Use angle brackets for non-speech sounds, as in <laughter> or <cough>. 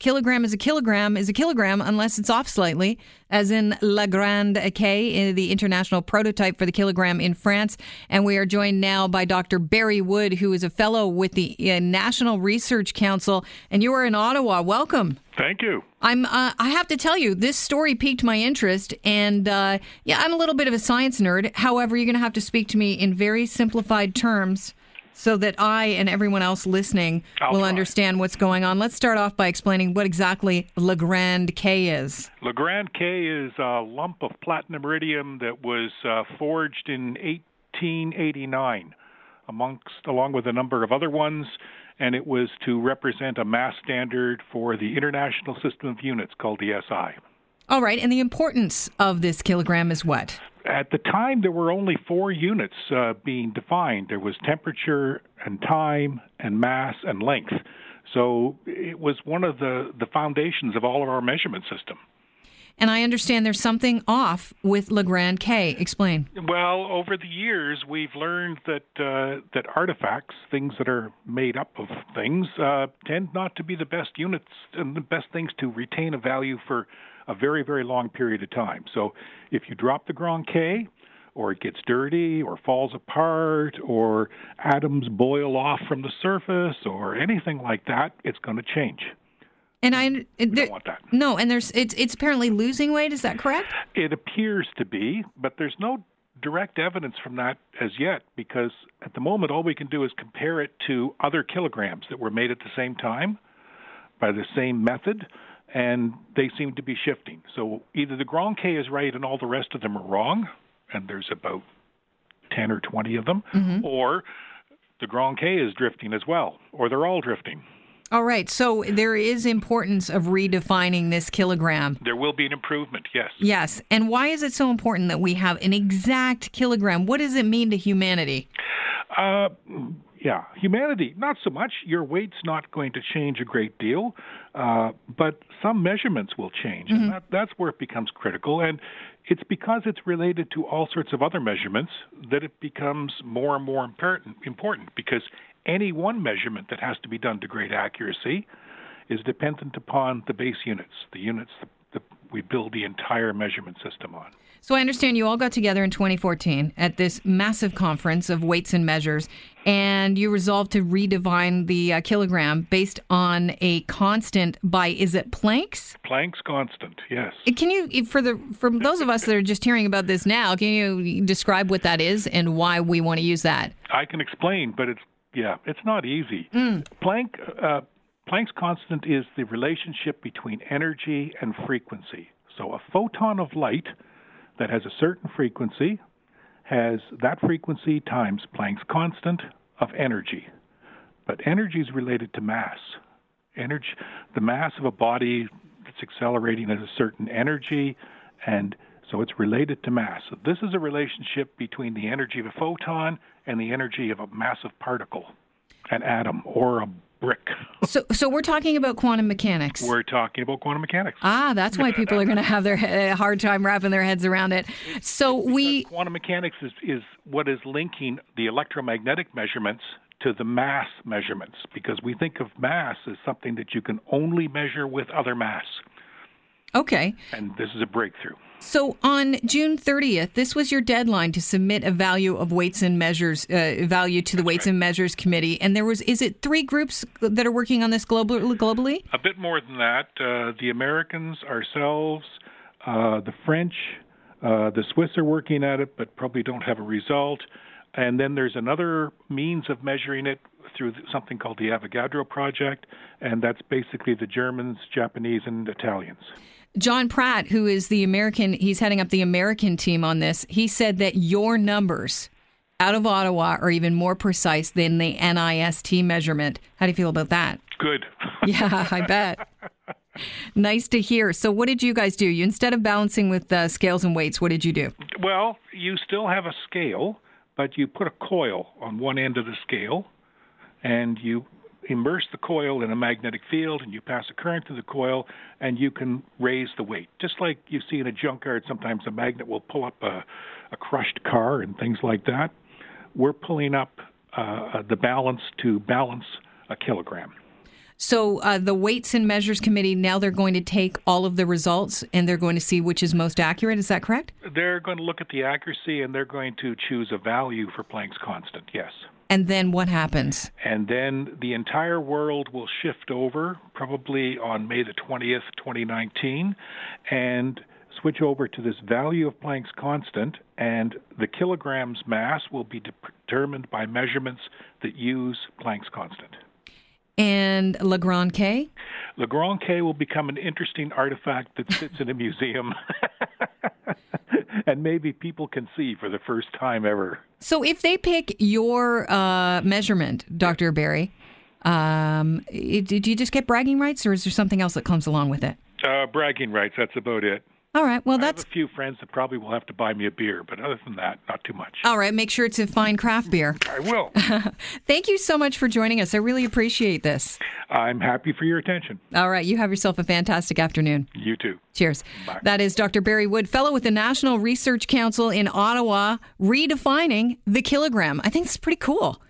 kilogram is a kilogram is a kilogram unless it's off slightly, as in Le Grand K, uh, the international prototype for the kilogram in France. And we are joined now by Dr. Barry Wood, who is a fellow with the uh, National Research Council. And you are in Ottawa. Welcome. Thank you. I'm. Uh, I have to tell you, this story piqued my interest, and uh, yeah, I'm a little bit of a science nerd. However, you're going to have to speak to me in very simplified terms so that I and everyone else listening I'll will try. understand what's going on. Let's start off by explaining what exactly Le Grand K is. Le Grand K is a lump of platinum iridium that was uh, forged in 1889, amongst along with a number of other ones, and it was to represent a mass standard for the International System of Units called the SI. All right, and the importance of this kilogram is what? At the time, there were only four units uh, being defined. There was temperature and time and mass and length. So it was one of the, the foundations of all of our measurement system. And I understand there's something off with Le Grand K. Explain. Well, over the years, we've learned that uh, that artifacts, things that are made up of things, uh, tend not to be the best units and the best things to retain a value for a very, very long period of time. So, if you drop the Grand K, or it gets dirty, or falls apart, or atoms boil off from the surface, or anything like that, it's going to change. And I there, don't want that. no, and there's it's it's apparently losing weight. Is that correct? It appears to be, but there's no direct evidence from that as yet because at the moment all we can do is compare it to other kilograms that were made at the same time by the same method and they seem to be shifting. So either the Grand K is right and all the rest of them are wrong and there's about 10 or 20 of them or the Grand K is drifting as well or they're all drifting. All right. So there is importance of redefining this kilogram. There will be an improvement, yes. Yes. And why is it so important that we have an exact kilogram? What does it mean to humanity? Uh, yeah, humanity, not so much. Your weight's not going to change a great deal, uh, but some measurements will change. And that, that's where it becomes critical. And it's because it's related to all sorts of other measurements that it becomes more and more important, important because any one measurement that has to be done to great accuracy is dependent upon the base units, the units that we build the entire measurement system on. So I understand you all got together in 2014 at this massive conference of weights and measures, and you resolved to redefine the uh, kilogram based on a constant by is it Planck's? Planck's constant, yes. Can you, for the for those of us that are just hearing about this now, can you describe what that is and why we want to use that? I can explain, but it's yeah, it's not easy. Planck uh, Planck's constant is the relationship between energy and frequency. So a photon of light that has a certain frequency has that frequency times Planck's constant of energy. But energy is related to mass. Energy, the mass of a body that's accelerating at a certain energy, and so it's related to mass. So this is a relationship between the energy of a photon and the energy of a massive particle, an atom or a brick. So, so we're talking about quantum mechanics. We're talking about quantum mechanics. Ah, that's why people are going to have their a hard time wrapping their heads around it. So we quantum mechanics is, is what is linking the electromagnetic measurements to the mass measurements because we think of mass as something that you can only measure with other mass. Okay. And this is a breakthrough. So on June 30th, this was your deadline to submit a value of weights and measures uh, value to the Weights and Measures Committee, and there was is it three groups that are working on this global, globally? A bit more than that. Uh, the Americans, ourselves, uh, the French, uh, the Swiss are working at it, but probably don't have a result. And then there's another means of measuring it through something called the Avogadro Project, and that's basically the Germans, Japanese, and Italians. Jon Pratt, who is the American, he's heading up the American team on this. He said that your numbers out of Ottawa are even more precise than the NIST measurement. How do you feel about that? Good. <laughs> Yeah, I bet. nice to hear. So, what did you guys do? You instead of balancing with uh, scales and weights, what did you do? Well, you still have a scale, but you put a coil on one end of the scale, and you immerse the coil in a magnetic field, and you pass a current through the coil, and you can raise the weight. Just like you see in a junkyard, sometimes a magnet will pull up a, a crushed car and things like that. We're pulling up uh, the balance to balance a kilogram. So uh, the Weights and Measures Committee now they're going to take all of the results and they're going to see which is most accurate. Is that correct? They're going to look at the accuracy and they're going to choose a value for Planck's constant. Yes. And then what happens? And then the entire world will shift over, probably on May the 20th, 2019, and switch over to this value of Planck's constant, and the kilogram's mass will be determined by measurements that use Planck's constant. And Le Grand K? Le Grand K will become an interesting artifact that sits in a museum. <laughs> and maybe people can see for the first time ever. So, if they pick your uh, measurement, Dr. Barry, um, did you just get bragging rights, or is there something else that comes along with it? Uh, bragging rights, that's about it. All right. Well, that's a few friends that probably will have to buy me a beer, but other than that, not too much. All right. Make sure it's a fine craft beer. I will. <laughs> Thank you so much for joining us. I really appreciate this. I'm happy for your attention. All right. You have yourself a fantastic afternoon. You too. Cheers. Bye. That is Dr. Barry Wood, fellow with the National Research Council in Ottawa, redefining the kilogram. I think it's pretty cool.